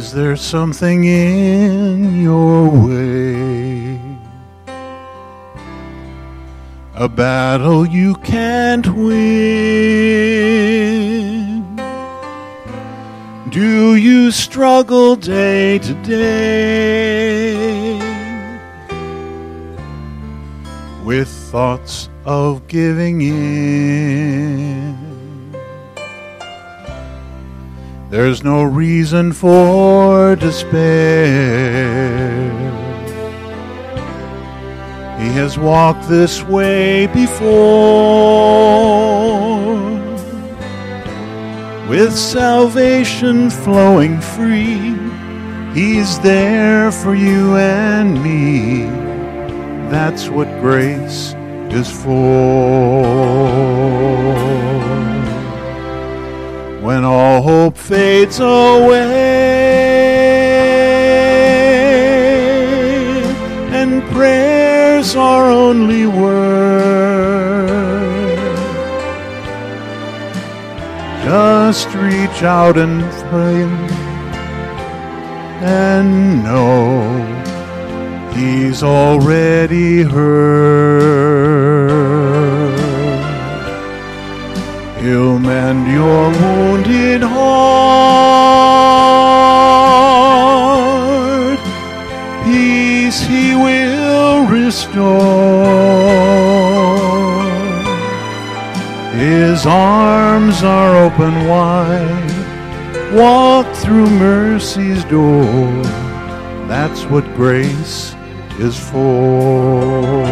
Is there something in your way? A battle you can't win? Do you struggle day to day with thoughts of giving in? There's no reason for despair. He has walked this way before with salvation flowing free. He's there for you and me. That's what grace is for when all hope fades away and prayers are only words. Just reach out and pray and know He's already heard. He'll mend your wounded mercy's door. That's what grace is for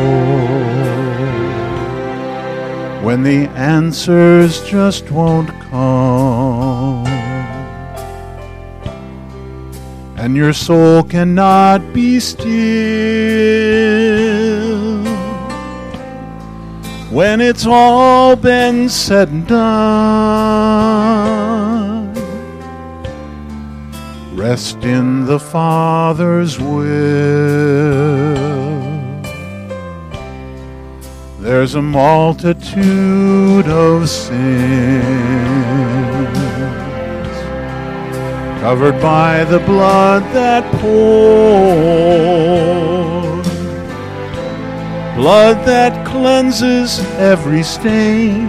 when the answers just won't come. And your soul cannot be still. When it's all been said and done, rest in the Father's will. There's a multitude of sins covered by the blood that poured, blood that cleanses every stain,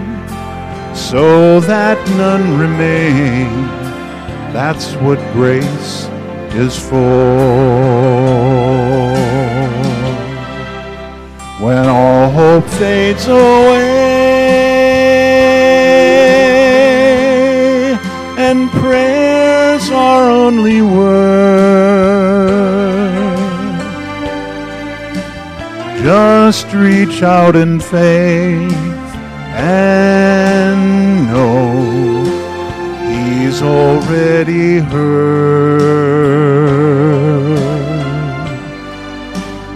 so that none remain. That's what grace is for when all hope fades away and prayers are only words. Just reach out in faith and know He's already heard.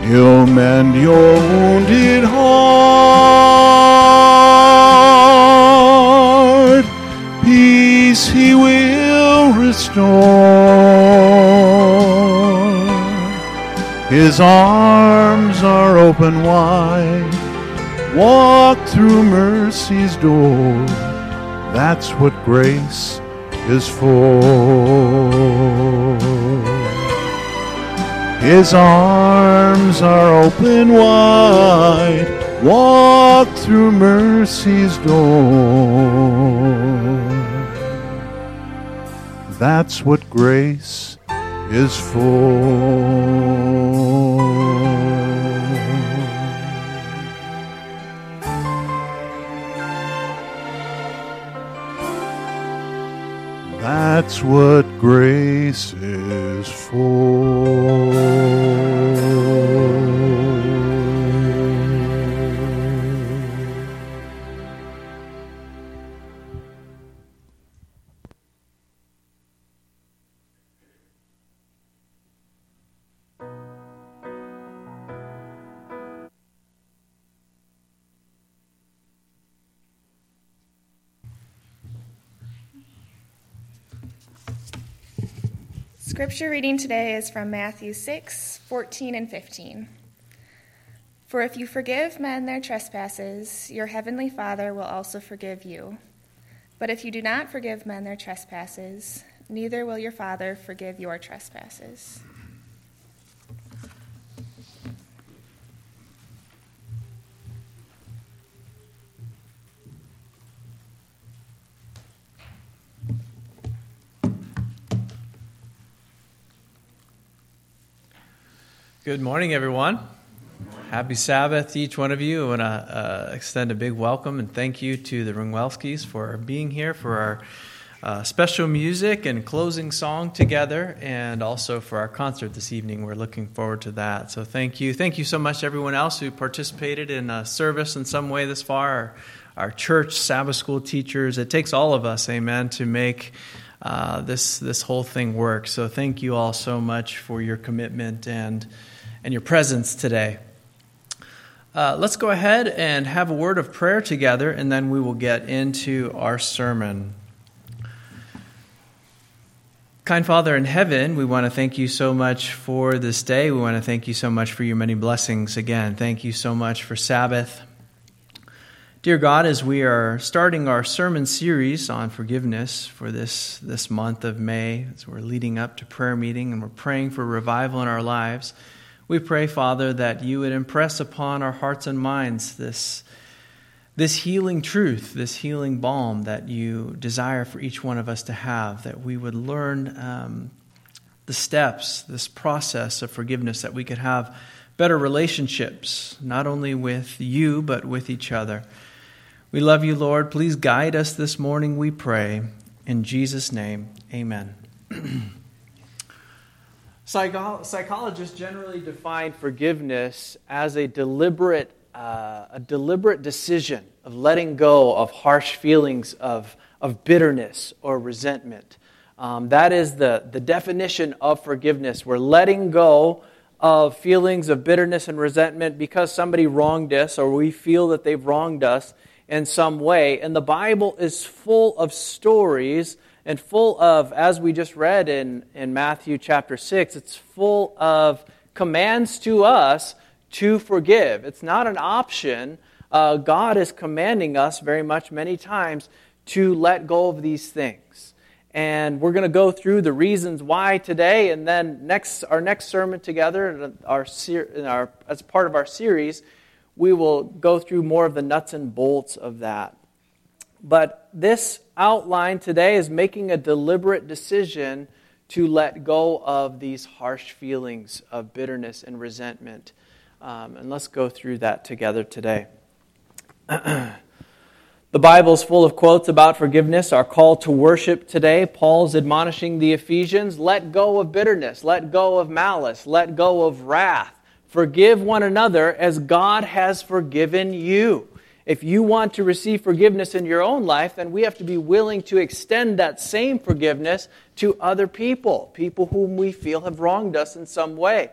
He'll mend your wounded heart. Peace he will restore. His arms are open wide. Walk through mercy's door. That's what grace is for. His arms are open wide. Walk through mercy's door. That's what grace is for. That's what grace is for. Scripture reading today is from Matthew 6 14 and 15. For if you forgive men their trespasses, your heavenly Father will also forgive you. But if you do not forgive men their trespasses, neither will your Father forgive your trespasses. Good morning, everyone. Happy Sabbath to each one of you. I want to uh, extend a big welcome and thank you to the Ringwelskis for being here for our uh, special music and closing song together, and also for our concert this evening. We're looking forward to that. So, thank you. Thank you so much, everyone else who participated in a service in some way this far. Our, our church, Sabbath school teachers. It takes all of us, amen, to make. Uh, this this whole thing work. So thank you all so much for your commitment and and your presence today. Uh, let's go ahead and have a word of prayer together, and then we will get into our sermon. Kind Father in heaven, we want to thank you so much for this day. We want to thank you so much for your many blessings again. Thank you so much for Sabbath. Dear God, as we are starting our sermon series on forgiveness for this, this month of May, as we're leading up to prayer meeting and we're praying for revival in our lives, we pray, Father, that you would impress upon our hearts and minds this, this healing truth, this healing balm that you desire for each one of us to have, that we would learn um, the steps, this process of forgiveness, that we could have better relationships, not only with you, but with each other. We love you, Lord. Please guide us this morning, we pray. In Jesus' name, amen. Psycho- psychologists generally define forgiveness as a deliberate, uh, a deliberate decision of letting go of harsh feelings of, of bitterness or resentment. Um, that is the, the definition of forgiveness. We're letting go of feelings of bitterness and resentment because somebody wronged us or we feel that they've wronged us in some way. And the Bible is full of stories and full of, as we just read in, in Matthew chapter 6, it's full of commands to us to forgive. It's not an option. Uh, God is commanding us very much, many times, to let go of these things. And we're going to go through the reasons why today, and then next, our next sermon together, our, our, as part of our series, we will go through more of the nuts and bolts of that. But this outline today is making a deliberate decision to let go of these harsh feelings of bitterness and resentment. Um, and let's go through that together today. the Bible is full of quotes about forgiveness. Our call to worship today, Paul's admonishing the Ephesians let go of bitterness, let go of malice, let go of wrath. Forgive one another as God has forgiven you. If you want to receive forgiveness in your own life, then we have to be willing to extend that same forgiveness to other people, people whom we feel have wronged us in some way.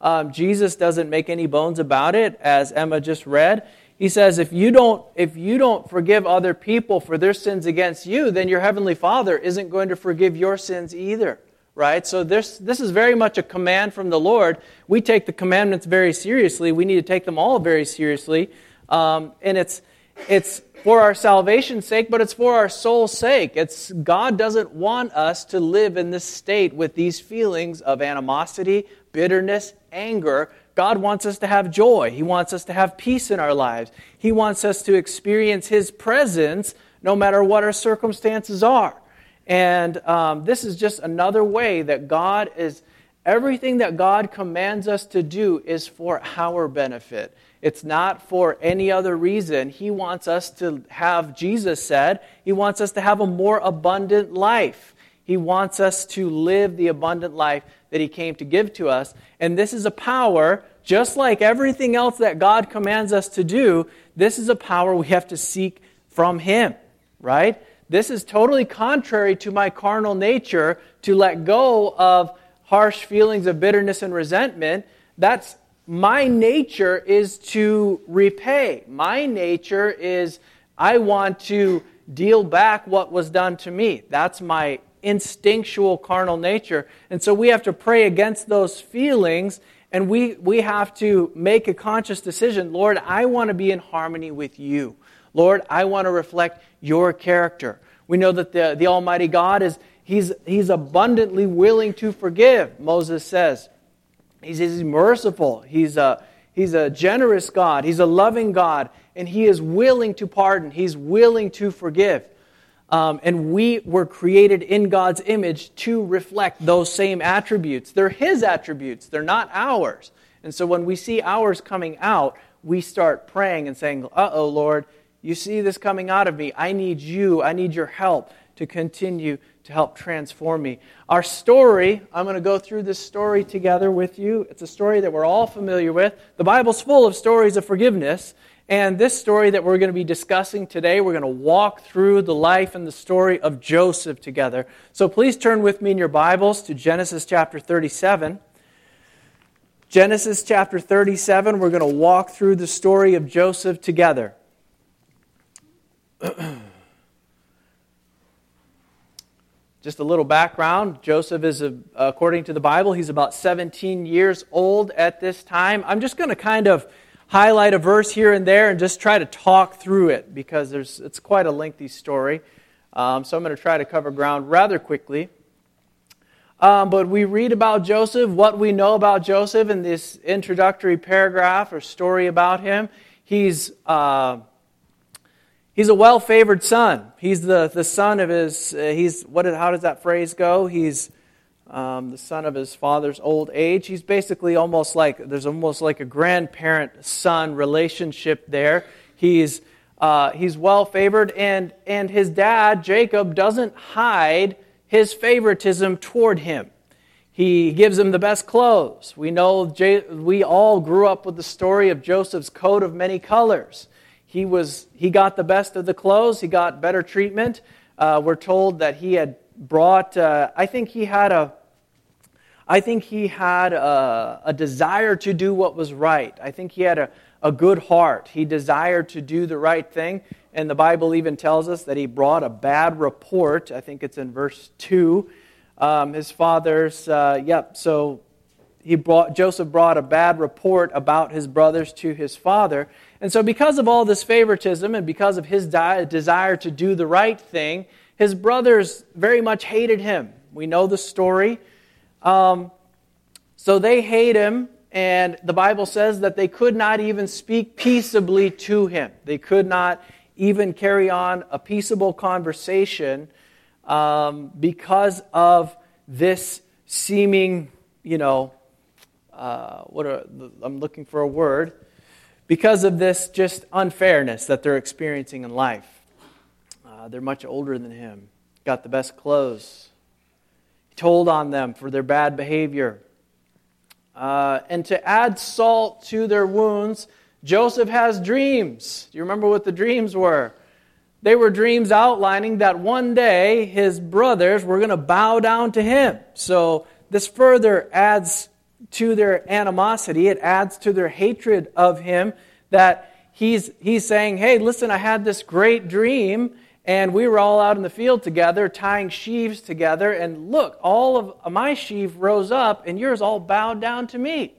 Um, Jesus doesn't make any bones about it, as Emma just read. He says, if you, don't, if you don't forgive other people for their sins against you, then your heavenly Father isn't going to forgive your sins either. Right? So this, this is very much a command from the Lord. We take the commandments very seriously. We need to take them all very seriously. Um, and it's, it's for our salvation's sake, but it's for our soul's sake. It's, God doesn't want us to live in this state with these feelings of animosity, bitterness, anger. God wants us to have joy. He wants us to have peace in our lives. He wants us to experience His presence no matter what our circumstances are. And um, this is just another way that God is, everything that God commands us to do is for our benefit. It's not for any other reason. He wants us to have, Jesus said, He wants us to have a more abundant life. He wants us to live the abundant life that He came to give to us. And this is a power, just like everything else that God commands us to do, this is a power we have to seek from Him, right? This is totally contrary to my carnal nature to let go of harsh feelings of bitterness and resentment. That's my nature is to repay. My nature is I want to deal back what was done to me. That's my instinctual carnal nature. And so we have to pray against those feelings and we, we have to make a conscious decision Lord, I want to be in harmony with you. Lord, I want to reflect your character. We know that the, the Almighty God is, He's, he's abundantly willing to forgive, Moses says. He's, he's merciful. He's a, he's a generous God. He's a loving God. And he is willing to pardon. He's willing to forgive. Um, and we were created in God's image to reflect those same attributes. They're His attributes, they're not ours. And so when we see ours coming out, we start praying and saying, Uh oh, Lord, you see this coming out of me. I need you. I need your help to continue to help transform me. Our story, I'm going to go through this story together with you. It's a story that we're all familiar with. The Bible's full of stories of forgiveness. And this story that we're going to be discussing today, we're going to walk through the life and the story of Joseph together. So please turn with me in your Bibles to Genesis chapter 37. Genesis chapter 37, we're going to walk through the story of Joseph together. Just a little background. Joseph is, a, according to the Bible, he's about 17 years old at this time. I'm just going to kind of highlight a verse here and there and just try to talk through it because there's, it's quite a lengthy story. Um, so I'm going to try to cover ground rather quickly. Um, but we read about Joseph, what we know about Joseph in this introductory paragraph or story about him. He's, uh, he's a well favored son. He's the, the son of his, uh, he's, what, how does that phrase go? He's um, the son of his father's old age. He's basically almost like, there's almost like a grandparent son relationship there. He's, uh, he's well favored, and, and his dad, Jacob, doesn't hide his favoritism toward him. He gives him the best clothes. We know J- we all grew up with the story of Joseph's coat of many colors. He, was, he got the best of the clothes, he got better treatment. Uh, we're told that he had brought, uh, I think he had a, I think he had a, a, desire to do what was right. I think he had a, a good heart. He desired to do the right thing. And the Bible even tells us that he brought a bad report. I think it's in verse 2. Um, his father's, uh, yep, so he brought, Joseph brought a bad report about his brothers to his father. And so, because of all this favoritism and because of his di- desire to do the right thing, his brothers very much hated him. We know the story. Um, so they hate him, and the Bible says that they could not even speak peaceably to him. They could not even carry on a peaceable conversation um, because of this seeming, you know, uh, what are, I'm looking for a word, because of this just unfairness that they're experiencing in life. Uh, they're much older than him, got the best clothes. He told on them for their bad behavior. Uh, and to add salt to their wounds, Joseph has dreams. Do you remember what the dreams were? They were dreams outlining that one day his brothers were going to bow down to him. So this further adds to their animosity, it adds to their hatred of him that he's, he's saying, Hey, listen, I had this great dream, and we were all out in the field together, tying sheaves together. And look, all of my sheaf rose up, and yours all bowed down to me.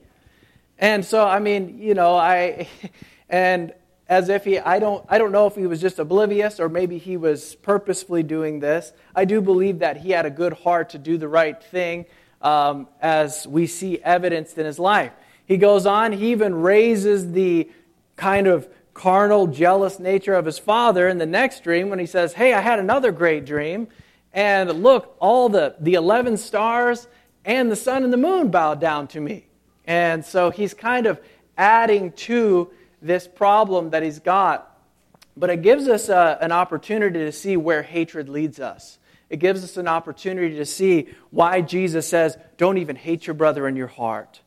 And so, I mean, you know, I, and as if he, I don't, I don't know if he was just oblivious or maybe he was purposefully doing this. I do believe that he had a good heart to do the right thing, um, as we see evidenced in his life. He goes on, he even raises the kind of carnal, jealous nature of his father in the next dream when he says, Hey, I had another great dream. And look, all the, the 11 stars and the sun and the moon bowed down to me. And so he's kind of adding to this problem that he's got. But it gives us a, uh, an opportunity to see where hatred leads us. It gives us an opportunity to see why Jesus says, Don't even hate your brother in your heart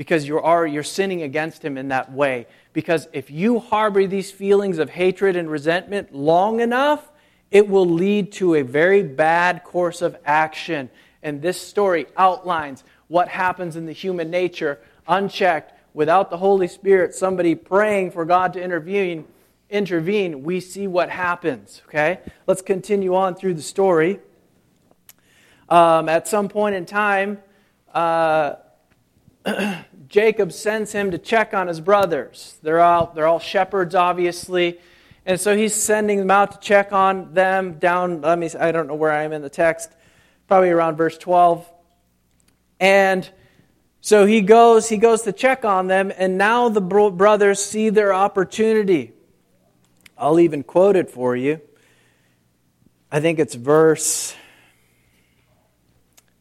because you are, you're sinning against him in that way. Because if you harbor these feelings of hatred and resentment long enough, it will lead to a very bad course of action. And this story outlines what happens in the human nature unchecked without the Holy Spirit, somebody praying for God to intervene, intervene, we see what happens. Okay? Let's continue on through the story. Um, at some point in time, uh, Jacob sends him to check on his brothers. They're all, they're all shepherds, obviously. And so he's sending them out to check on them down, let me, I don't know where I am in the text, probably around verse 12. And so he goes, he goes to check on them, and now the brothers see their opportunity. I'll even quote it for you. I think it's verse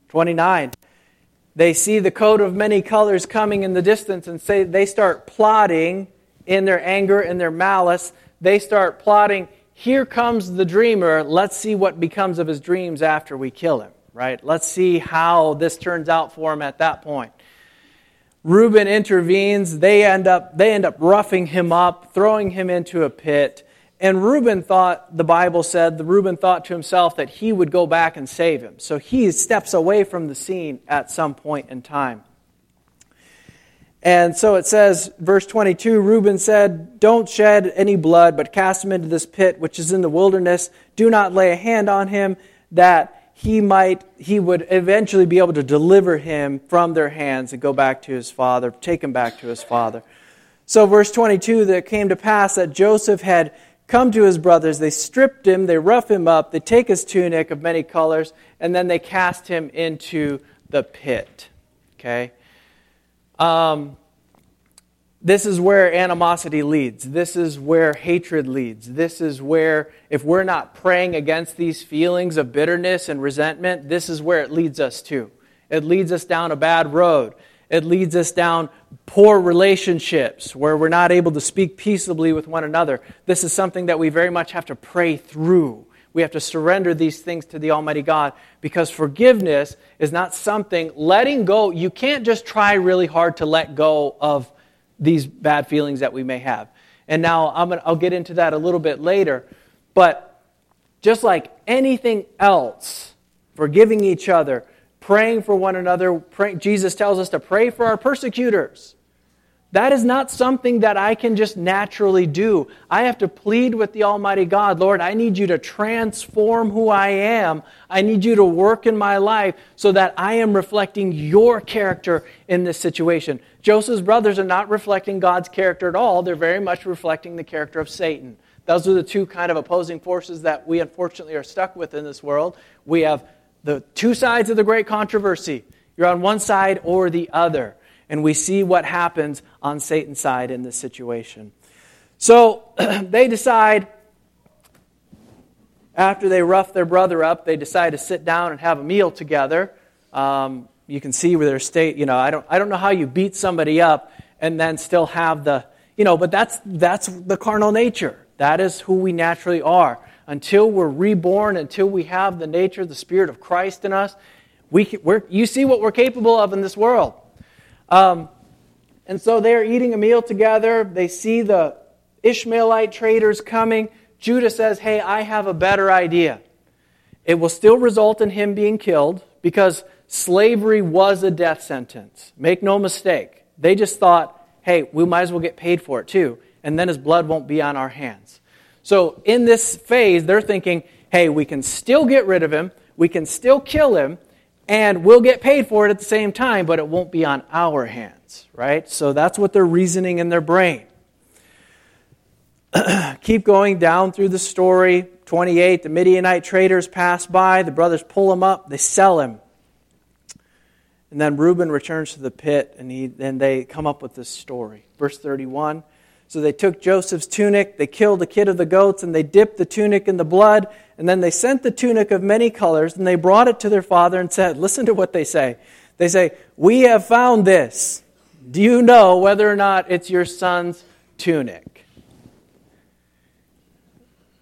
29. They see the coat of many colors coming in the distance and say they start plotting in their anger and their malice. They start plotting, here comes the dreamer. Let's see what becomes of his dreams after we kill him, right? Let's see how this turns out for him at that point. Reuben intervenes. They end up, they end up roughing him up, throwing him into a pit. And Reuben thought, the Bible said, the Reuben thought to himself that he would go back and save him. So he steps away from the scene at some point in time. And so it says, verse 22 Reuben said, Don't shed any blood, but cast him into this pit which is in the wilderness. Do not lay a hand on him, that he might he would eventually be able to deliver him from their hands and go back to his father take him back to his father so verse 22 that came to pass that joseph had come to his brothers they stripped him they rough him up they take his tunic of many colors and then they cast him into the pit okay um, this is where animosity leads. This is where hatred leads. This is where, if we're not praying against these feelings of bitterness and resentment, this is where it leads us to. It leads us down a bad road. It leads us down poor relationships where we're not able to speak peaceably with one another. This is something that we very much have to pray through. We have to surrender these things to the Almighty God because forgiveness is not something, letting go, you can't just try really hard to let go of these bad feelings that we may have. And now I'm gonna, I'll get into that a little bit later. But just like anything else, forgiving each other, praying for one another, pray, Jesus tells us to pray for our persecutors. That is not something that I can just naturally do. I have to plead with the Almighty God, Lord, I need you to transform who I am. I need you to work in my life so that I am reflecting your character in this situation. Joseph's brothers are not reflecting God's character at all, they're very much reflecting the character of Satan. Those are the two kind of opposing forces that we unfortunately are stuck with in this world. We have the two sides of the great controversy. You're on one side or the other. And we see what happens on Satan's side in this situation. So they decide, after they rough their brother up, they decide to sit down and have a meal together. Um, you can see where their state, you know, I don't, I don't know how you beat somebody up and then still have the, you know, but that's, that's the carnal nature. That is who we naturally are. Until we're reborn, until we have the nature, the Spirit of Christ in us, we, we're, you see what we're capable of in this world. Um, and so they're eating a meal together. They see the Ishmaelite traders coming. Judah says, Hey, I have a better idea. It will still result in him being killed because slavery was a death sentence. Make no mistake. They just thought, hey, we might as well get paid for it too, and then his blood won't be on our hands. So in this phase, they're thinking, hey, we can still get rid of him, we can still kill him, and we'll get paid for it at the same time, but it won't be on our hands, right? So that's what they're reasoning in their brain. Keep going down through the story. 28, the Midianite traders pass by. The brothers pull him up. They sell him. And then Reuben returns to the pit, and he, then they come up with this story. Verse 31 so they took Joseph's tunic, they killed a kid of the goats, and they dipped the tunic in the blood. And then they sent the tunic of many colors, and they brought it to their father and said, Listen to what they say. They say, We have found this. Do you know whether or not it's your son's tunic?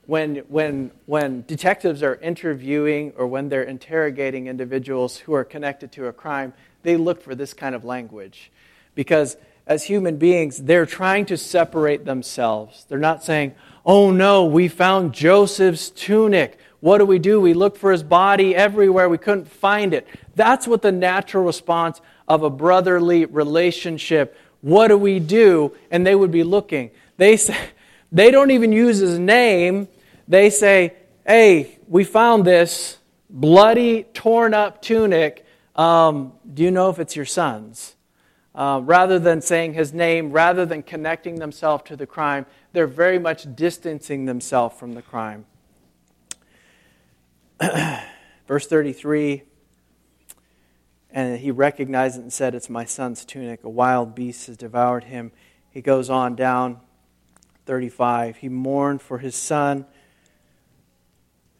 When, when, when detectives are interviewing or when they're interrogating individuals who are connected to a crime, they look for this kind of language. Because as human beings, they're trying to separate themselves. They're not saying, oh no, we found Joseph's tunic. What do we do? We look for his body everywhere. We couldn't find it. That's what the natural response of a brotherly relationship. What do we do? And they would be looking. They say, they don't even use his name. They say, hey, we found this bloody, torn up tunic. Um, do you know if it's your son's? Uh, rather than saying his name, rather than connecting themselves to the crime, they're very much distancing themselves from the crime. Verse 33 And he recognized it and said, It's my son's tunic. A wild beast has devoured him. He goes on down 35. He mourned for his son.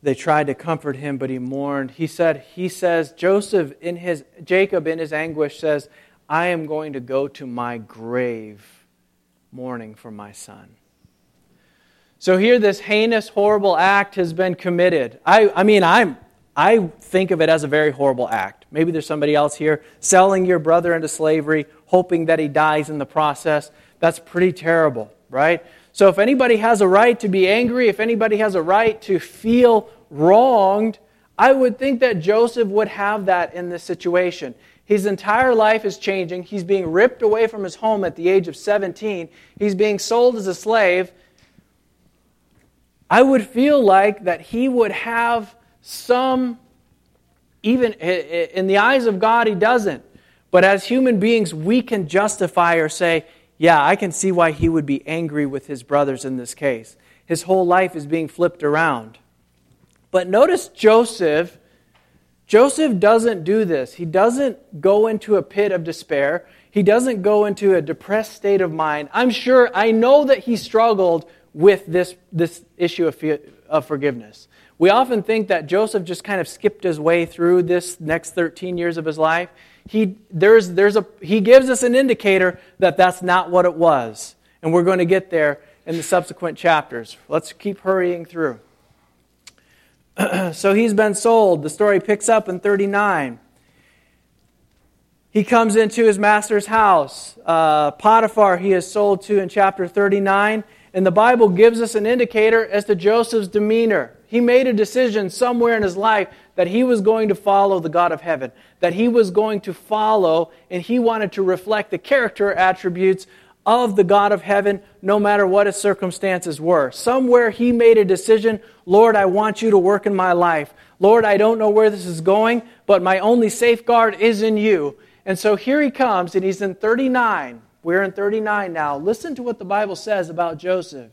They tried to comfort him, but he mourned. He said, he says, Joseph in his Jacob in his anguish says, I am going to go to my grave mourning for my son. So here this heinous, horrible act has been committed. I, I mean, I'm I think of it as a very horrible act. Maybe there's somebody else here selling your brother into slavery, hoping that he dies in the process. That's pretty terrible, right? So if anybody has a right to be angry, if anybody has a right to feel wronged, I would think that Joseph would have that in this situation. His entire life is changing. He's being ripped away from his home at the age of 17. He's being sold as a slave. I would feel like that he would have some, even in the eyes of God, he doesn't. But as human beings, we can justify or say, yeah, I can see why he would be angry with his brothers in this case. His whole life is being flipped around. But notice Joseph. Joseph doesn't do this. He doesn't go into a pit of despair. He doesn't go into a depressed state of mind. I'm sure, I know that he struggled with this, this issue of, of forgiveness. We often think that Joseph just kind of skipped his way through this next 13 years of his life he, there's, there's a, he gives us an indicator that that's not what it was. And we're going to get there in the subsequent chapters. Let's keep hurrying through. so he's been sold. The story picks up in 39. He comes into his master's house. Uh, Potiphar, he is sold to in chapter 39. And the Bible gives us an indicator as to Joseph's demeanor. He made a decision somewhere in his life that he was going to follow the God of heaven, that he was going to follow, and he wanted to reflect the character attributes of the God of heaven, no matter what his circumstances were. Somewhere he made a decision Lord, I want you to work in my life. Lord, I don't know where this is going, but my only safeguard is in you. And so here he comes, and he's in 39. We're in 39 now. Listen to what the Bible says about Joseph.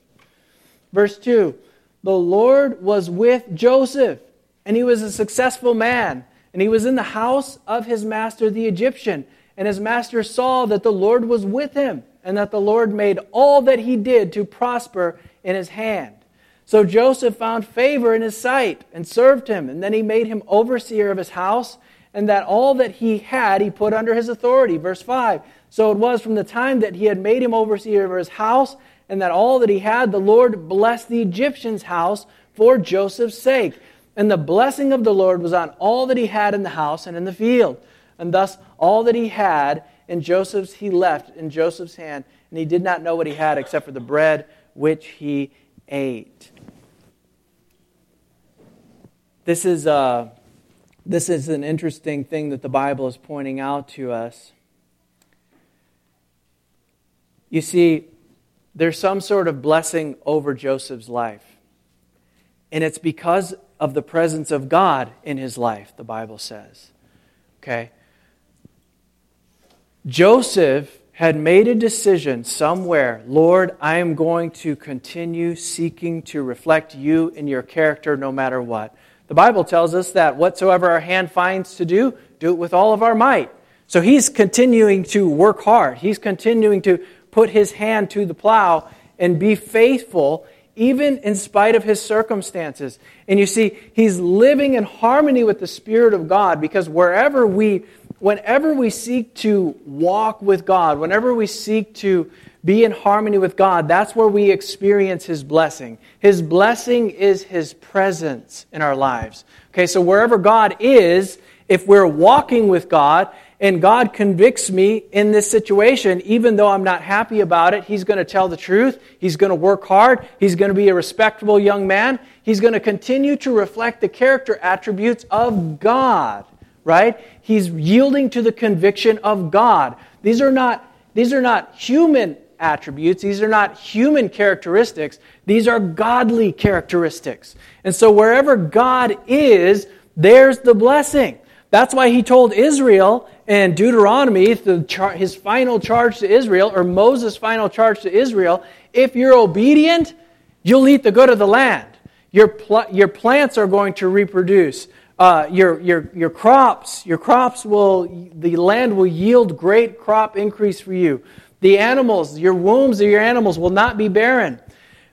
Verse 2 The Lord was with Joseph and he was a successful man. And he was in the house of his master, the Egyptian. And his master saw that the Lord was with him, and that the Lord made all that he did to prosper in his hand. So Joseph found favor in his sight and served him. And then he made him overseer of his house, and that all that he had he put under his authority. Verse 5. So it was from the time that he had made him overseer of his house, and that all that he had, the Lord blessed the Egyptian's house for Joseph's sake. And the blessing of the Lord was on all that he had in the house and in the field. And thus all that he had in Joseph's he left in Joseph's hand, and he did not know what he had except for the bread which he ate. This is, uh, this is an interesting thing that the Bible is pointing out to us. You see, there's some sort of blessing over Joseph's life. And it's because of the presence of God in his life, the Bible says. Okay? Joseph had made a decision somewhere Lord, I am going to continue seeking to reflect you in your character no matter what. The Bible tells us that whatsoever our hand finds to do, do it with all of our might. So he's continuing to work hard. He's continuing to put his hand to the plow and be faithful even in spite of his circumstances. And you see, he's living in harmony with the Spirit of God because wherever we, whenever we seek to walk with God, whenever we seek to be in harmony with God, that's where we experience his blessing. His blessing is his presence in our lives. Okay, so wherever God is, if we're walking with God, and God convicts me in this situation, even though I'm not happy about it, He's going to tell the truth. He's going to work hard. He's going to be a respectable young man. He's going to continue to reflect the character attributes of God, right? He's yielding to the conviction of God. These are not, these are not human attributes. These are not human characteristics. These are godly characteristics. And so wherever God is, there's the blessing. That's why he told Israel in Deuteronomy, his final charge to Israel, or Moses' final charge to Israel if you're obedient, you'll eat the good of the land. Your, pl- your plants are going to reproduce. Uh, your, your, your crops, your crops will, the land will yield great crop increase for you. The animals, your wombs of your animals will not be barren.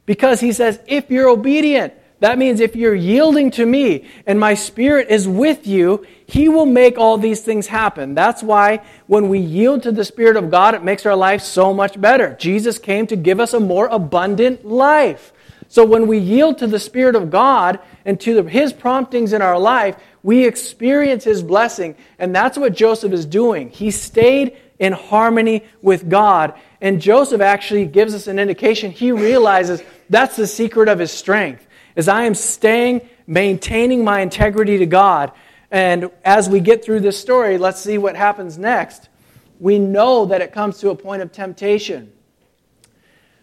Because he says, if you're obedient, that means if you're yielding to me and my spirit is with you, he will make all these things happen. That's why when we yield to the Spirit of God, it makes our life so much better. Jesus came to give us a more abundant life. So when we yield to the Spirit of God and to the, His promptings in our life, we experience His blessing. And that's what Joseph is doing. He stayed in harmony with God. And Joseph actually gives us an indication. He realizes that's the secret of his strength is I am staying, maintaining my integrity to God. And as we get through this story, let's see what happens next. We know that it comes to a point of temptation.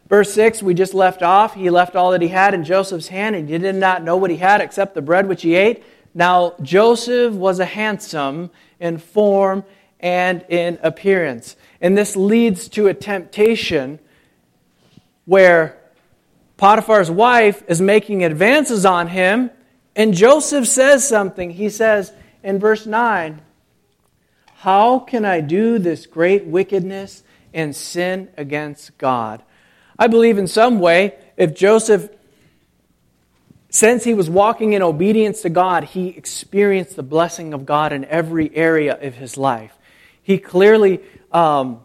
Verse 6, we just left off. He left all that he had in Joseph's hand, and he did not know what he had except the bread which he ate. Now, Joseph was a handsome in form and in appearance. And this leads to a temptation where Potiphar's wife is making advances on him, and Joseph says something. He says in verse 9, How can I do this great wickedness and sin against God? I believe in some way, if Joseph, since he was walking in obedience to God, he experienced the blessing of God in every area of his life. He clearly um,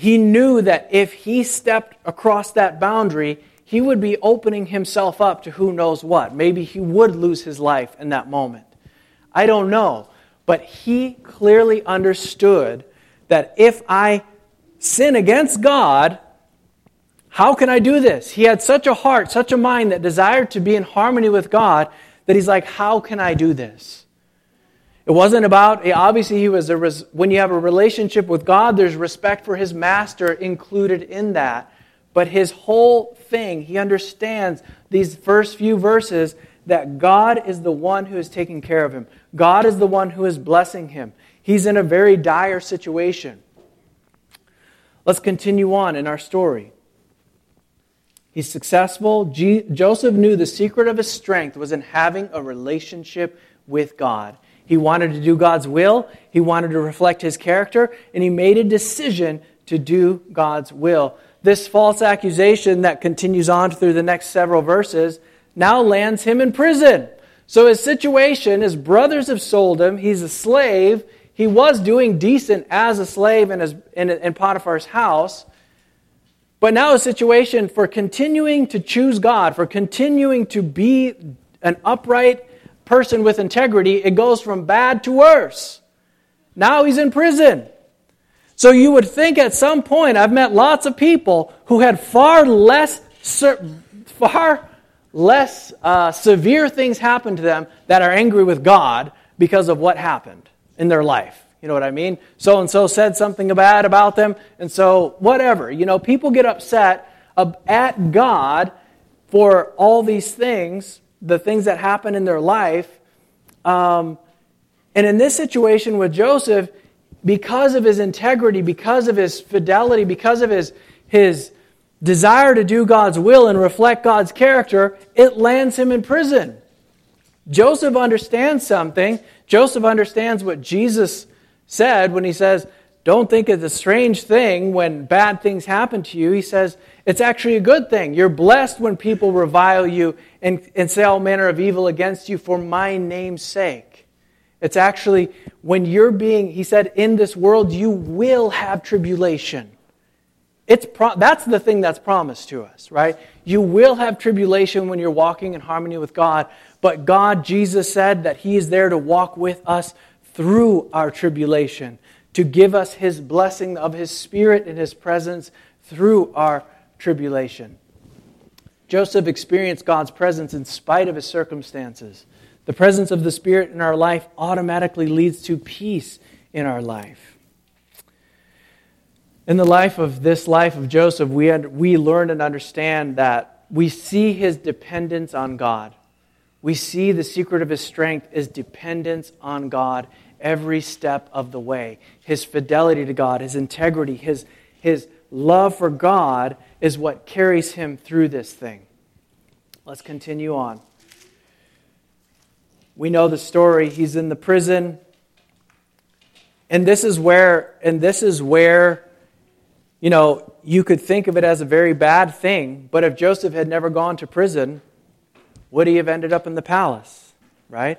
he knew that if he stepped across that boundary, he would be opening himself up to who knows what. Maybe he would lose his life in that moment. I don't know. But he clearly understood that if I sin against God, how can I do this? He had such a heart, such a mind that desired to be in harmony with God that he's like, How can I do this? It wasn't about, eh, obviously, he was, a, when you have a relationship with God, there's respect for his master included in that. But his whole thing, he understands these first few verses that God is the one who is taking care of him. God is the one who is blessing him. He's in a very dire situation. Let's continue on in our story. He's successful. Joseph knew the secret of his strength was in having a relationship with God. He wanted to do God's will, he wanted to reflect his character, and he made a decision to do God's will. This false accusation that continues on through the next several verses now lands him in prison. So his situation, his brothers have sold him, he's a slave. He was doing decent as a slave in, his, in, in Potiphar's house. But now a situation for continuing to choose God, for continuing to be an upright person with integrity, it goes from bad to worse. Now he's in prison. So you would think at some point, I've met lots of people who had far less, far less uh, severe things happen to them that are angry with God because of what happened in their life. You know what I mean? So and so said something bad about them, and so whatever. You know, people get upset at God for all these things the things that happen in their life. Um, and in this situation with Joseph, because of his integrity, because of his fidelity, because of his, his desire to do God's will and reflect God's character, it lands him in prison. Joseph understands something. Joseph understands what Jesus said when he says, Don't think it's a strange thing when bad things happen to you. He says, It's actually a good thing. You're blessed when people revile you and, and say all manner of evil against you for my name's sake. It's actually when you're being, he said, in this world you will have tribulation. It's pro- that's the thing that's promised to us, right? You will have tribulation when you're walking in harmony with God, but God, Jesus said that He is there to walk with us through our tribulation, to give us His blessing of His Spirit and His presence through our tribulation. Joseph experienced God's presence in spite of his circumstances. The presence of the Spirit in our life automatically leads to peace in our life. In the life of this life of Joseph, we, we learn and understand that we see his dependence on God. We see the secret of his strength is dependence on God every step of the way. His fidelity to God, his integrity, his, his love for God is what carries him through this thing. Let's continue on. We know the story. He's in the prison. And this is where, and this is where, you know, you could think of it as a very bad thing. But if Joseph had never gone to prison, would he have ended up in the palace? Right?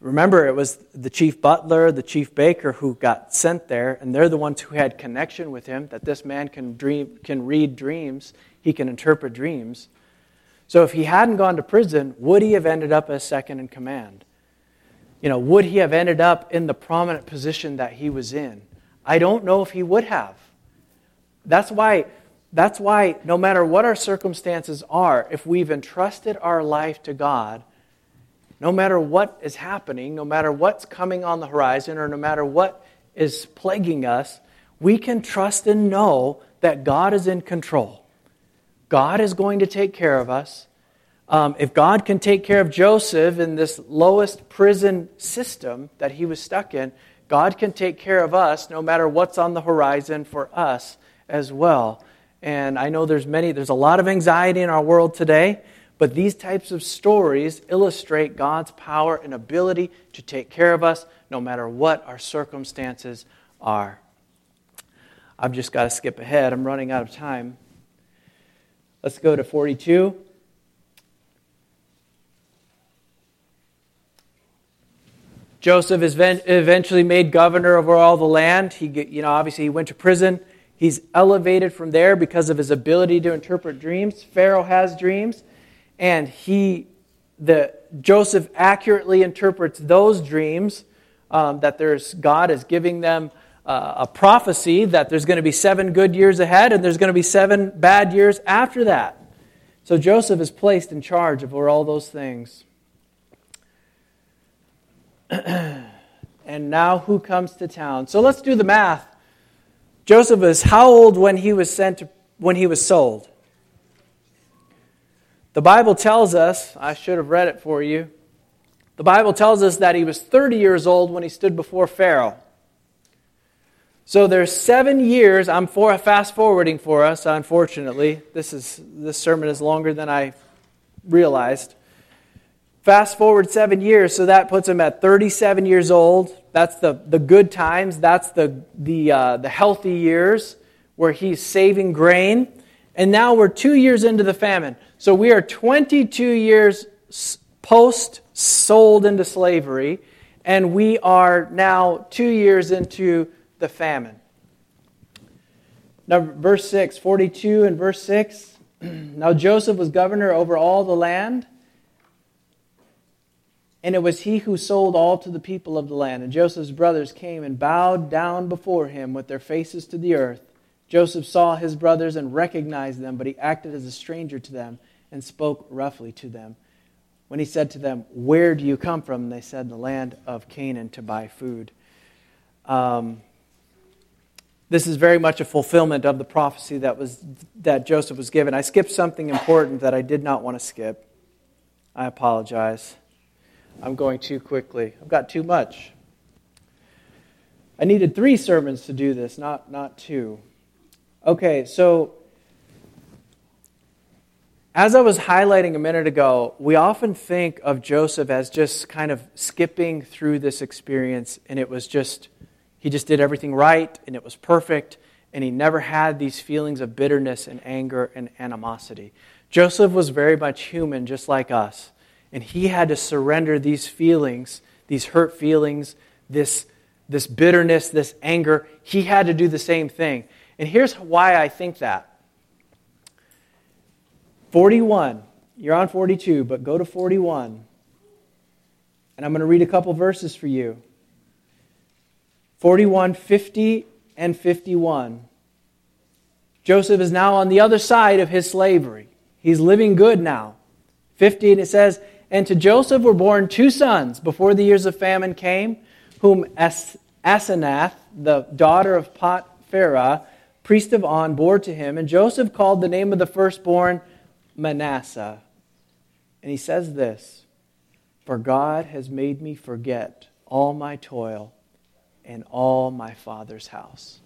Remember, it was the chief butler, the chief baker who got sent there, and they're the ones who had connection with him that this man can, dream, can read dreams, he can interpret dreams. So if he hadn't gone to prison, would he have ended up as second in command? You know, would he have ended up in the prominent position that he was in? I don't know if he would have. That's why, that's why no matter what our circumstances are, if we've entrusted our life to God, no matter what is happening, no matter what's coming on the horizon, or no matter what is plaguing us, we can trust and know that God is in control. God is going to take care of us. Um, if God can take care of Joseph in this lowest prison system that he was stuck in, God can take care of us no matter what's on the horizon for us as well. And I know there's many, there's a lot of anxiety in our world today. But these types of stories illustrate God's power and ability to take care of us no matter what our circumstances are. I've just got to skip ahead. I'm running out of time. Let's go to 42. Joseph is eventually made governor over all the land. He, you know, obviously he went to prison. He's elevated from there because of his ability to interpret dreams. Pharaoh has dreams and he, the, Joseph accurately interprets those dreams um, that there's, God is giving them uh, a prophecy that there's going to be seven good years ahead and there's going to be seven bad years after that. So Joseph is placed in charge of all those things. and now who comes to town? So let's do the math. Joseph was how old when he was sent to, when he was sold? The Bible tells us, I should have read it for you. The Bible tells us that he was 30 years old when he stood before Pharaoh. So there's seven years. I'm for, fast forwarding for us, unfortunately. This, is, this sermon is longer than I realized. Fast forward seven years, so that puts him at 37 years old. That's the, the good times. That's the, the, uh, the healthy years where he's saving grain. And now we're two years into the famine. So we are 22 years post sold into slavery, and we are now two years into the famine. Now, verse 6, 42 and verse 6. now Joseph was governor over all the land, and it was he who sold all to the people of the land. And Joseph's brothers came and bowed down before him with their faces to the earth. Joseph saw his brothers and recognized them, but he acted as a stranger to them and spoke roughly to them. When he said to them, Where do you come from? They said, The land of Canaan to buy food. Um, this is very much a fulfillment of the prophecy that, was, that Joseph was given. I skipped something important that I did not want to skip. I apologize. I'm going too quickly. I've got too much. I needed three sermons to do this, not, not two. Okay, so as I was highlighting a minute ago, we often think of Joseph as just kind of skipping through this experience, and it was just, he just did everything right, and it was perfect, and he never had these feelings of bitterness and anger and animosity. Joseph was very much human, just like us, and he had to surrender these feelings, these hurt feelings, this, this bitterness, this anger. He had to do the same thing. And here's why I think that 41. You're on 42, but go to 41. And I'm going to read a couple verses for you 41, 50, and 51. Joseph is now on the other side of his slavery. He's living good now. 50, and it says, And to Joseph were born two sons before the years of famine came, whom As- Asenath, the daughter of Potiphera, priest of On, bore to him. And Joseph called the name of the firstborn Manasseh. And he says this For God has made me forget all my toil and all my father's house.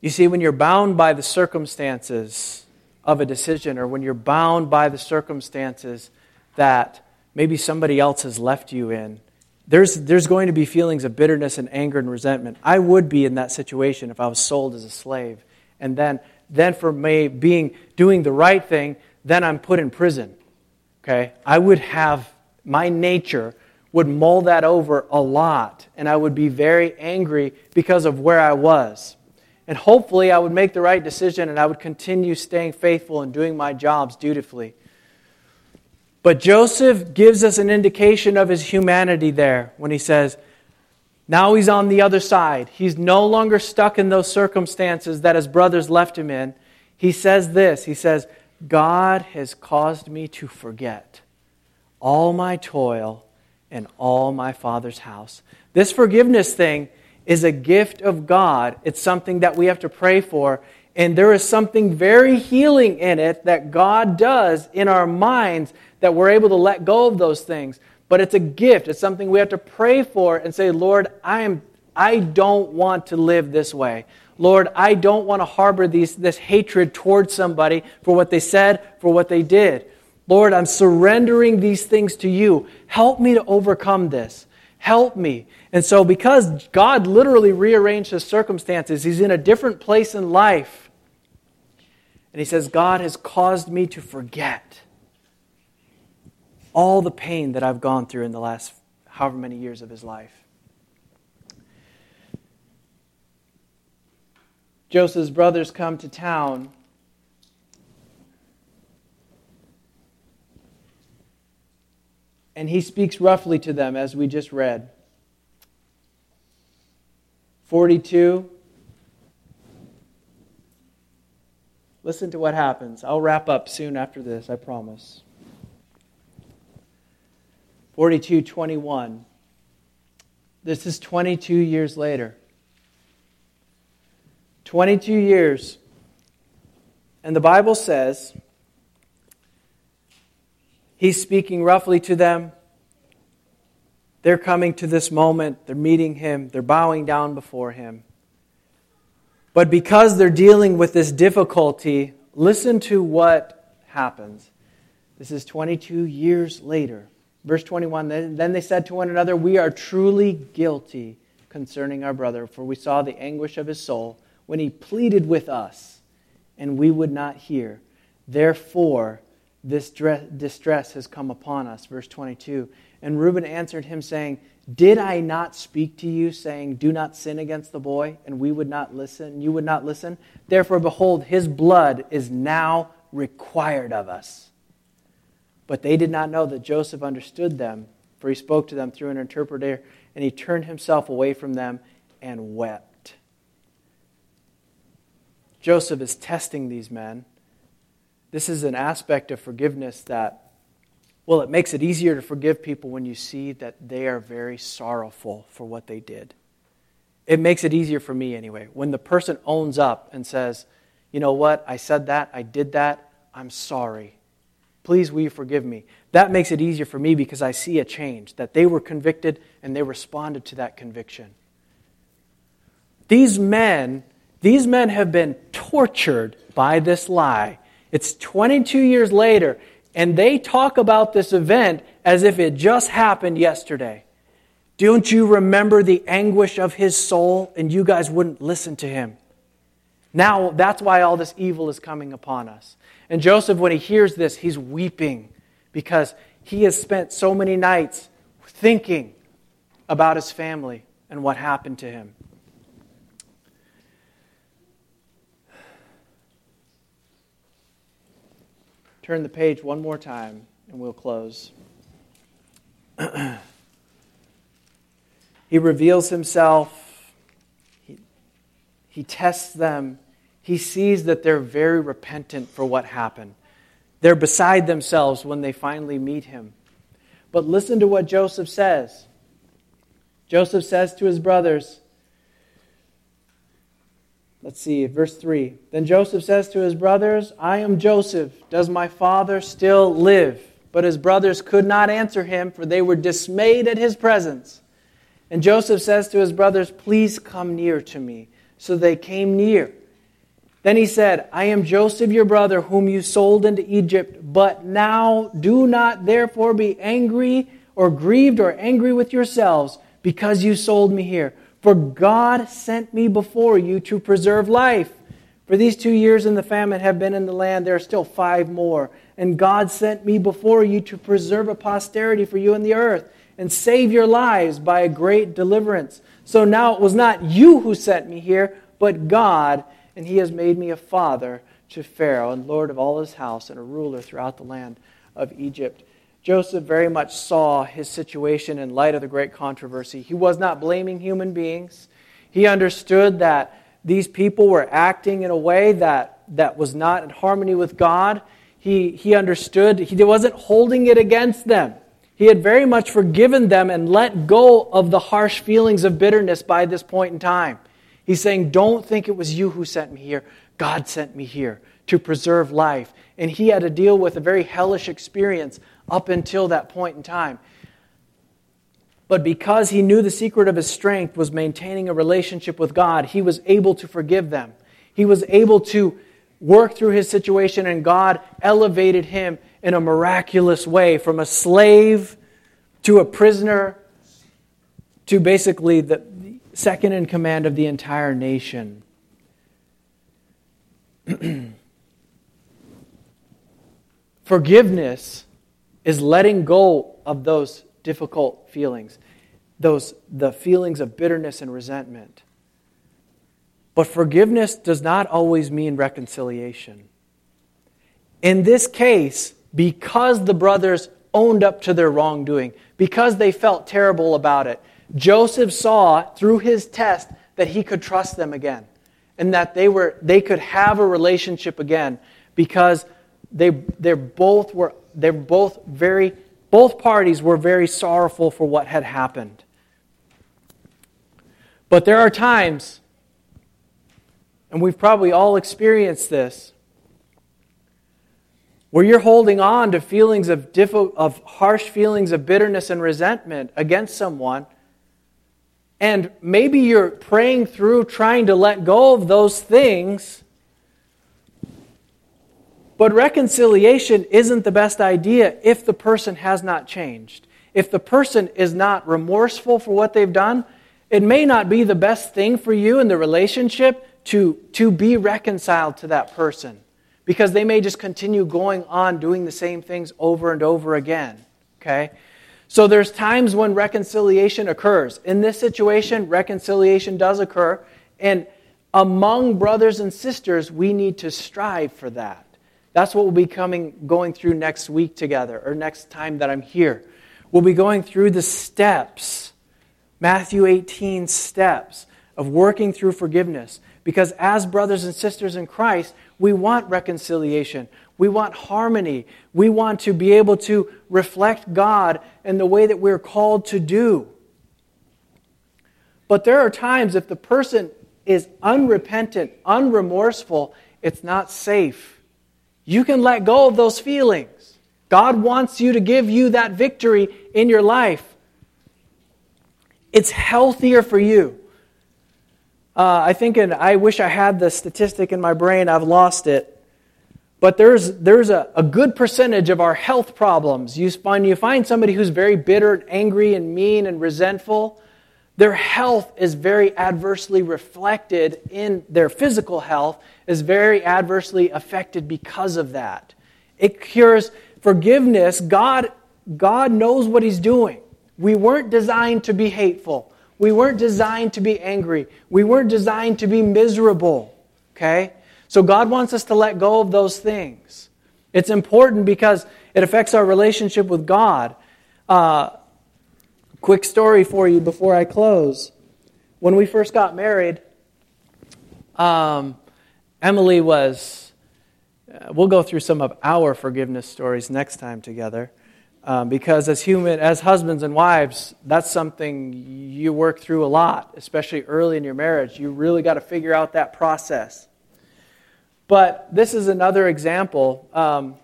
You see, when you're bound by the circumstances of a decision or when you're bound by the circumstances that maybe somebody else has left you in, there's, there's going to be feelings of bitterness and anger and resentment. I would be in that situation if I was sold as a slave. And then, then for me being doing the right thing, then I'm put in prison. Okay? I would have my nature would mull that over a lot, and I would be very angry because of where I was. And hopefully, I would make the right decision and I would continue staying faithful and doing my jobs dutifully. But Joseph gives us an indication of his humanity there when he says, now he's on the other side. He's no longer stuck in those circumstances that his brothers left him in. He says this He says, God has caused me to forget all my toil and all my father's house. This forgiveness thing is a gift of God. It's something that we have to pray for. And there is something very healing in it that God does in our minds that we're able to let go of those things. But it's a gift. It's something we have to pray for and say, Lord, I, am, I don't want to live this way. Lord, I don't want to harbor these, this hatred towards somebody for what they said, for what they did. Lord, I'm surrendering these things to you. Help me to overcome this. Help me. And so, because God literally rearranged his circumstances, he's in a different place in life. And he says, God has caused me to forget all the pain that I've gone through in the last however many years of his life. Joseph's brothers come to town and he speaks roughly to them, as we just read. 42. Listen to what happens. I'll wrap up soon after this, I promise. 42 21. This is 22 years later. 22 years. And the Bible says He's speaking roughly to them. They're coming to this moment. They're meeting him. They're bowing down before him. But because they're dealing with this difficulty, listen to what happens. This is 22 years later. Verse 21 Then they said to one another, We are truly guilty concerning our brother, for we saw the anguish of his soul when he pleaded with us, and we would not hear. Therefore, this distress has come upon us. Verse 22. And Reuben answered him, saying, Did I not speak to you, saying, Do not sin against the boy, and we would not listen, you would not listen? Therefore, behold, his blood is now required of us. But they did not know that Joseph understood them, for he spoke to them through an interpreter, and he turned himself away from them and wept. Joseph is testing these men this is an aspect of forgiveness that, well, it makes it easier to forgive people when you see that they are very sorrowful for what they did. It makes it easier for me anyway. When the person owns up and says, you know what, I said that, I did that, I'm sorry. Please, will you forgive me? That makes it easier for me because I see a change, that they were convicted and they responded to that conviction. These men, these men have been tortured by this lie it's 22 years later, and they talk about this event as if it just happened yesterday. Don't you remember the anguish of his soul? And you guys wouldn't listen to him. Now, that's why all this evil is coming upon us. And Joseph, when he hears this, he's weeping because he has spent so many nights thinking about his family and what happened to him. Turn the page one more time and we'll close. he reveals himself, he, he tests them, he sees that they're very repentant for what happened. They're beside themselves when they finally meet him. But listen to what Joseph says. Joseph says to his brothers, Let's see, verse 3. Then Joseph says to his brothers, I am Joseph. Does my father still live? But his brothers could not answer him, for they were dismayed at his presence. And Joseph says to his brothers, Please come near to me. So they came near. Then he said, I am Joseph your brother, whom you sold into Egypt. But now do not therefore be angry or grieved or angry with yourselves because you sold me here. For God sent me before you to preserve life. For these two years in the famine have been in the land, there are still five more. And God sent me before you to preserve a posterity for you in the earth and save your lives by a great deliverance. So now it was not you who sent me here, but God, and He has made me a father to Pharaoh and Lord of all his house and a ruler throughout the land of Egypt. Joseph very much saw his situation in light of the great controversy. He was not blaming human beings. He understood that these people were acting in a way that, that was not in harmony with God. He, he understood, he wasn't holding it against them. He had very much forgiven them and let go of the harsh feelings of bitterness by this point in time. He's saying, Don't think it was you who sent me here. God sent me here to preserve life. And he had to deal with a very hellish experience up until that point in time. But because he knew the secret of his strength was maintaining a relationship with God, he was able to forgive them. He was able to work through his situation, and God elevated him in a miraculous way from a slave to a prisoner to basically the second in command of the entire nation. Forgiveness is letting go of those difficult feelings, those the feelings of bitterness and resentment. But forgiveness does not always mean reconciliation. In this case, because the brothers owned up to their wrongdoing, because they felt terrible about it, Joseph saw through his test that he could trust them again and that they, were, they could have a relationship again because they, they're both were they're both very both parties were very sorrowful for what had happened. But there are times, and we've probably all experienced this, where you're holding on to feelings of, diffi- of harsh feelings of bitterness and resentment against someone and maybe you're praying through trying to let go of those things. But reconciliation isn't the best idea if the person has not changed. If the person is not remorseful for what they've done, it may not be the best thing for you in the relationship to, to be reconciled to that person because they may just continue going on doing the same things over and over again. Okay? So there's times when reconciliation occurs. In this situation, reconciliation does occur. And among brothers and sisters, we need to strive for that. That's what we'll be coming going through next week together, or next time that I'm here. We'll be going through the steps, Matthew 18 steps of working through forgiveness. Because as brothers and sisters in Christ, we want reconciliation. We want harmony. We want to be able to reflect God in the way that we're called to do. But there are times if the person is unrepentant, unremorseful, it's not safe. You can let go of those feelings. God wants you to give you that victory in your life. It's healthier for you. Uh, I think, and I wish I had the statistic in my brain, I've lost it. But there's, there's a, a good percentage of our health problems. You find, you find somebody who's very bitter, and angry, and mean, and resentful. Their health is very adversely reflected in their physical health, is very adversely affected because of that. It cures forgiveness. God, God knows what He's doing. We weren't designed to be hateful. We weren't designed to be angry. We weren't designed to be miserable. Okay? So God wants us to let go of those things. It's important because it affects our relationship with God. Uh, quick story for you before I close. When we first got married, um, Emily was, uh, we'll go through some of our forgiveness stories next time together. Um, because as human, as husbands and wives, that's something you work through a lot, especially early in your marriage. You really got to figure out that process. But this is another example. Um,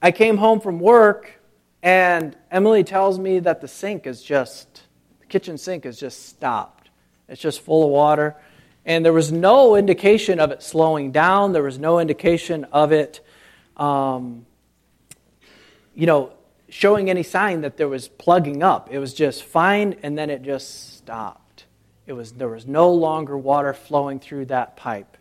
I came home from work, and Emily tells me that the sink is just, the kitchen sink is just stopped. It's just full of water. And there was no indication of it slowing down. There was no indication of it, um, you know, showing any sign that there was plugging up. It was just fine, and then it just stopped. It was there was no longer water flowing through that pipe.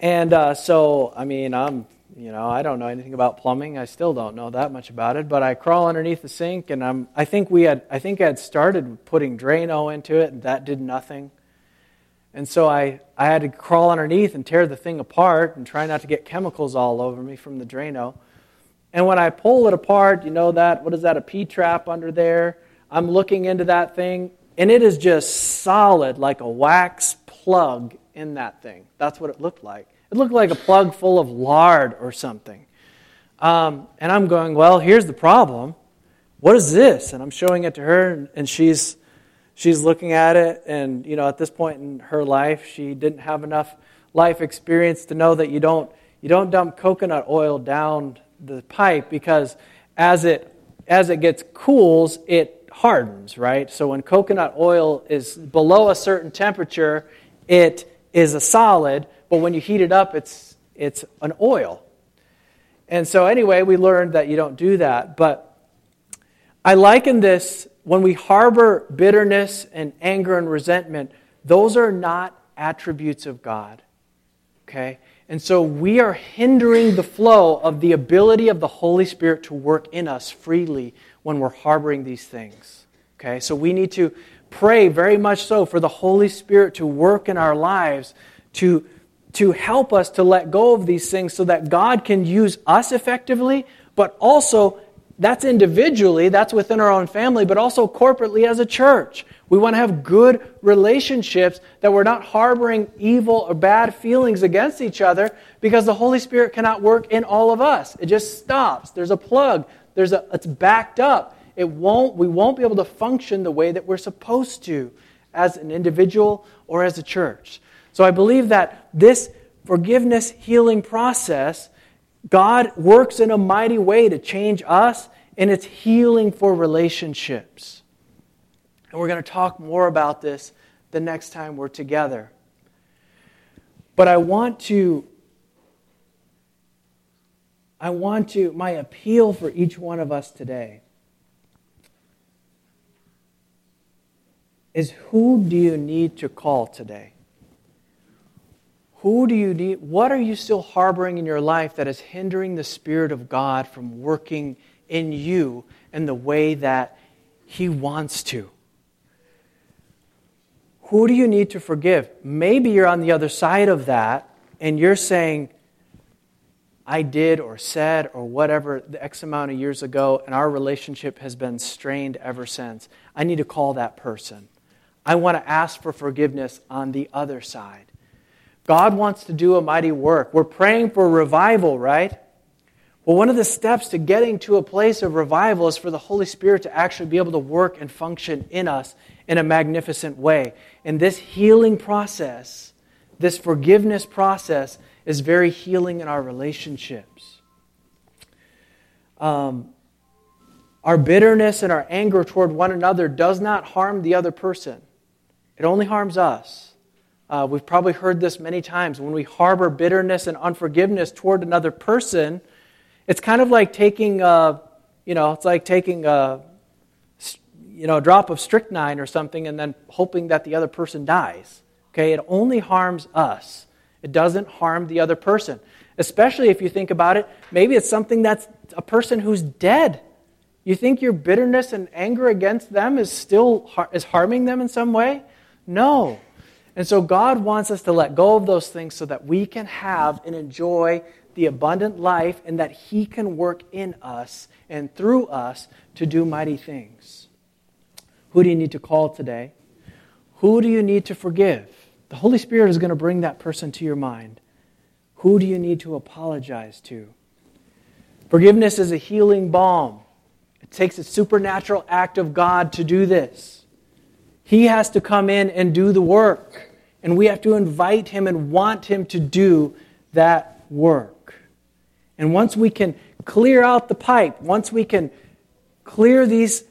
And uh, so, I mean, I'm you know, I don't know anything about plumbing. I still don't know that much about it. But I crawl underneath the sink, and I'm. I think we had. I think I had started putting Drano into it, and that did nothing. And so I, I had to crawl underneath and tear the thing apart and try not to get chemicals all over me from the Drano. And when I pull it apart, you know that, what is that, a P trap under there? I'm looking into that thing, and it is just solid like a wax plug in that thing. That's what it looked like. It looked like a plug full of lard or something. Um, and I'm going, well, here's the problem. What is this? And I'm showing it to her, and she's she's looking at it and you know at this point in her life she didn't have enough life experience to know that you don't you don't dump coconut oil down the pipe because as it as it gets cools it hardens right so when coconut oil is below a certain temperature it is a solid when you heat it up it's it's an oil and so anyway we learned that you don't do that but i liken this when we harbor bitterness and anger and resentment, those are not attributes of God. Okay? And so we are hindering the flow of the ability of the Holy Spirit to work in us freely when we're harboring these things. Okay? So we need to pray very much so for the Holy Spirit to work in our lives to, to help us to let go of these things so that God can use us effectively, but also that's individually, that's within our own family, but also corporately as a church. We want to have good relationships that we're not harboring evil or bad feelings against each other because the Holy Spirit cannot work in all of us. It just stops. There's a plug. There's a it's backed up. It won't we won't be able to function the way that we're supposed to as an individual or as a church. So I believe that this forgiveness healing process God works in a mighty way to change us, and it's healing for relationships. And we're going to talk more about this the next time we're together. But I want to I want to my appeal for each one of us today is who do you need to call today? Who do you need? What are you still harboring in your life that is hindering the Spirit of God from working in you in the way that He wants to? Who do you need to forgive? Maybe you're on the other side of that and you're saying, I did or said or whatever the X amount of years ago, and our relationship has been strained ever since. I need to call that person. I want to ask for forgiveness on the other side. God wants to do a mighty work. We're praying for revival, right? Well, one of the steps to getting to a place of revival is for the Holy Spirit to actually be able to work and function in us in a magnificent way. And this healing process, this forgiveness process, is very healing in our relationships. Um, our bitterness and our anger toward one another does not harm the other person, it only harms us. Uh, we've probably heard this many times. When we harbor bitterness and unforgiveness toward another person, it's kind of like taking, a, you know, it's like taking a, you know, a drop of strychnine or something and then hoping that the other person dies. Okay, it only harms us. It doesn't harm the other person. Especially if you think about it, maybe it's something that's a person who's dead. You think your bitterness and anger against them is still is harming them in some way? No. And so God wants us to let go of those things so that we can have and enjoy the abundant life and that He can work in us and through us to do mighty things. Who do you need to call today? Who do you need to forgive? The Holy Spirit is going to bring that person to your mind. Who do you need to apologize to? Forgiveness is a healing balm. It takes a supernatural act of God to do this. He has to come in and do the work. And we have to invite him and want him to do that work. And once we can clear out the pipe, once we can clear these,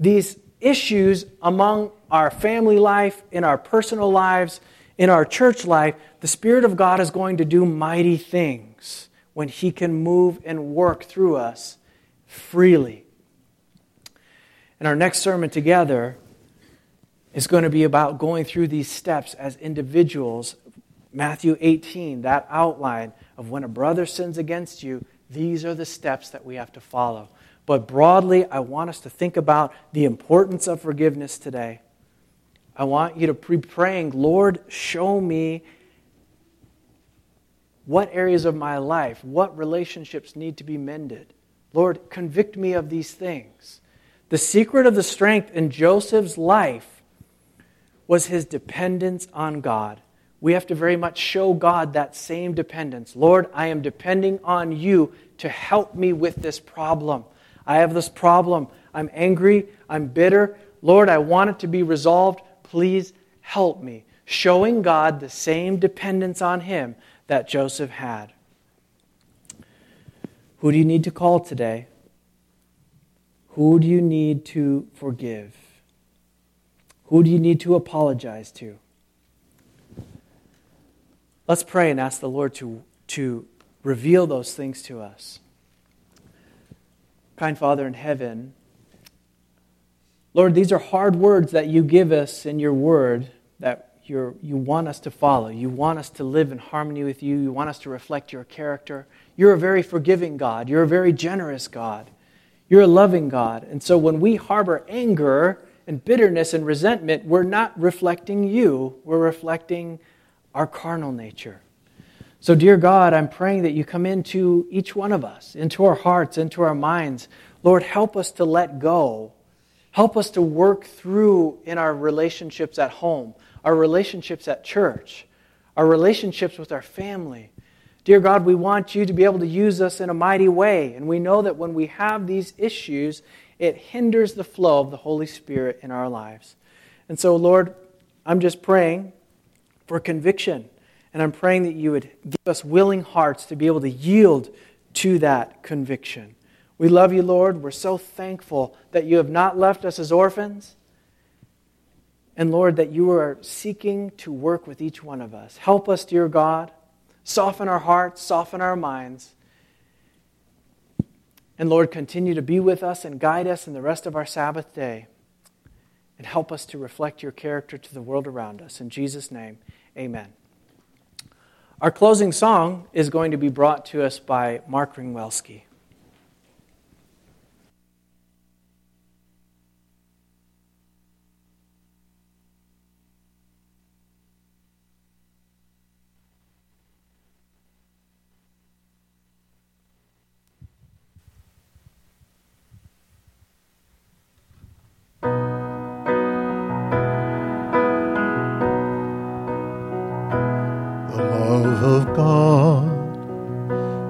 these issues among our family life, in our personal lives, in our church life, the Spirit of God is going to do mighty things when He can move and work through us freely. And our next sermon together is going to be about going through these steps as individuals. Matthew 18, that outline of when a brother sins against you, these are the steps that we have to follow. But broadly, I want us to think about the importance of forgiveness today. I want you to be praying, Lord, show me what areas of my life, what relationships need to be mended. Lord, convict me of these things. The secret of the strength in Joseph's life was his dependence on God. We have to very much show God that same dependence. Lord, I am depending on you to help me with this problem. I have this problem. I'm angry. I'm bitter. Lord, I want it to be resolved. Please help me. Showing God the same dependence on Him that Joseph had. Who do you need to call today? Who do you need to forgive? Who do you need to apologize to? Let's pray and ask the Lord to, to reveal those things to us. Kind Father in heaven, Lord, these are hard words that you give us in your word that you you want us to follow. You want us to live in harmony with you. You want us to reflect your character. You're a very forgiving God. You're a very generous God. You're a loving God. And so when we harbor anger and bitterness and resentment, we're not reflecting you, we're reflecting our carnal nature. So, dear God, I'm praying that you come into each one of us, into our hearts, into our minds. Lord, help us to let go. Help us to work through in our relationships at home, our relationships at church, our relationships with our family. Dear God, we want you to be able to use us in a mighty way. And we know that when we have these issues, it hinders the flow of the Holy Spirit in our lives. And so, Lord, I'm just praying for conviction and I'm praying that you would give us willing hearts to be able to yield to that conviction. We love you, Lord. We're so thankful that you have not left us as orphans. And Lord, that you are seeking to work with each one of us. Help us, dear God. Soften our hearts, soften our minds. And Lord, continue to be with us and guide us in the rest of our Sabbath day. And help us to reflect your character to the world around us. In Jesus' name, amen. Our closing song is going to be brought to us by Mark Ringwelski.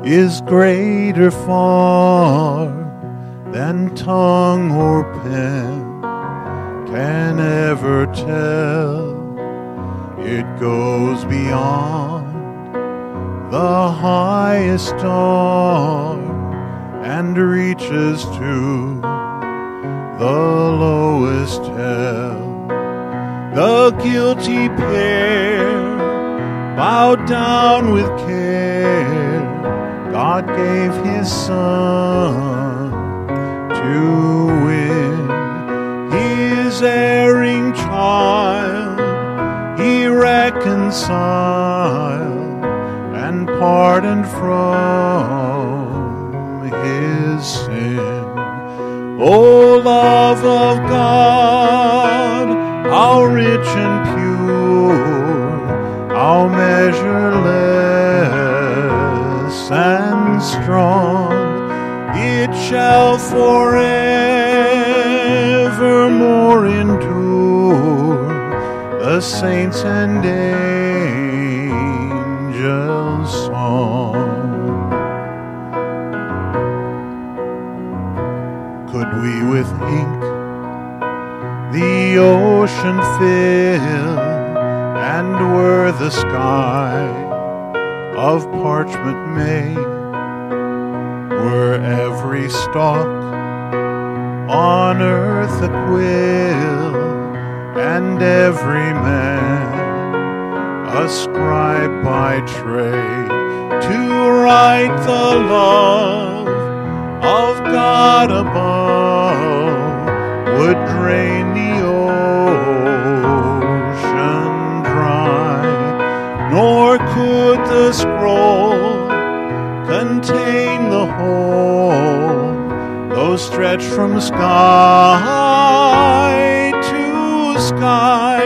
Is greater far than tongue or pen can ever tell. It goes beyond the highest star and reaches to the lowest hell. The guilty pair bowed down with care God gave his son to win his erring child. He reconciled and pardoned from his sin. O love of God, how rich and pure, how measureless and strong, it shall forevermore endure. The saints and angels' song. Could we with ink the ocean fill, and were the sky of parchment made, were every stalk on earth a quill, and every man a scribe by trade, to write the love of God above would drain the ocean dry, nor could the scroll stretched from sky to sky.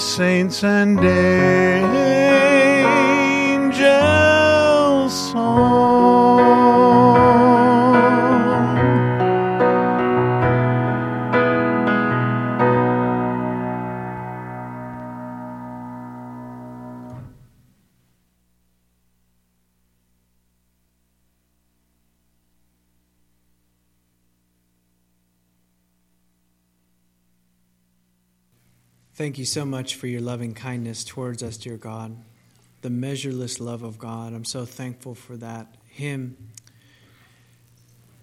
Saints and angels' Thank you so much for your loving kindness towards us, dear God. The measureless love of God. I'm so thankful for that. Him.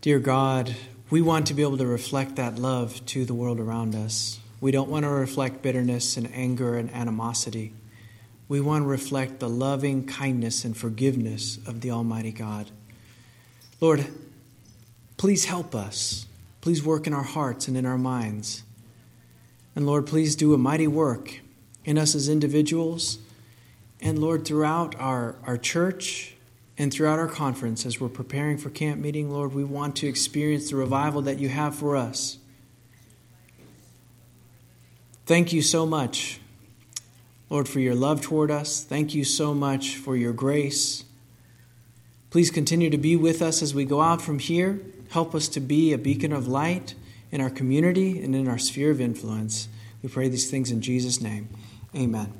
Dear God, we want to be able to reflect that love to the world around us. We don't want to reflect bitterness and anger and animosity. We want to reflect the loving kindness and forgiveness of the Almighty God. Lord, please help us. Please work in our hearts and in our minds. And Lord, please do a mighty work in us as individuals. And Lord, throughout our, our church and throughout our conference, as we're preparing for camp meeting, Lord, we want to experience the revival that you have for us. Thank you so much, Lord, for your love toward us. Thank you so much for your grace. Please continue to be with us as we go out from here. Help us to be a beacon of light in our community and in our sphere of influence. We pray these things in Jesus' name. Amen.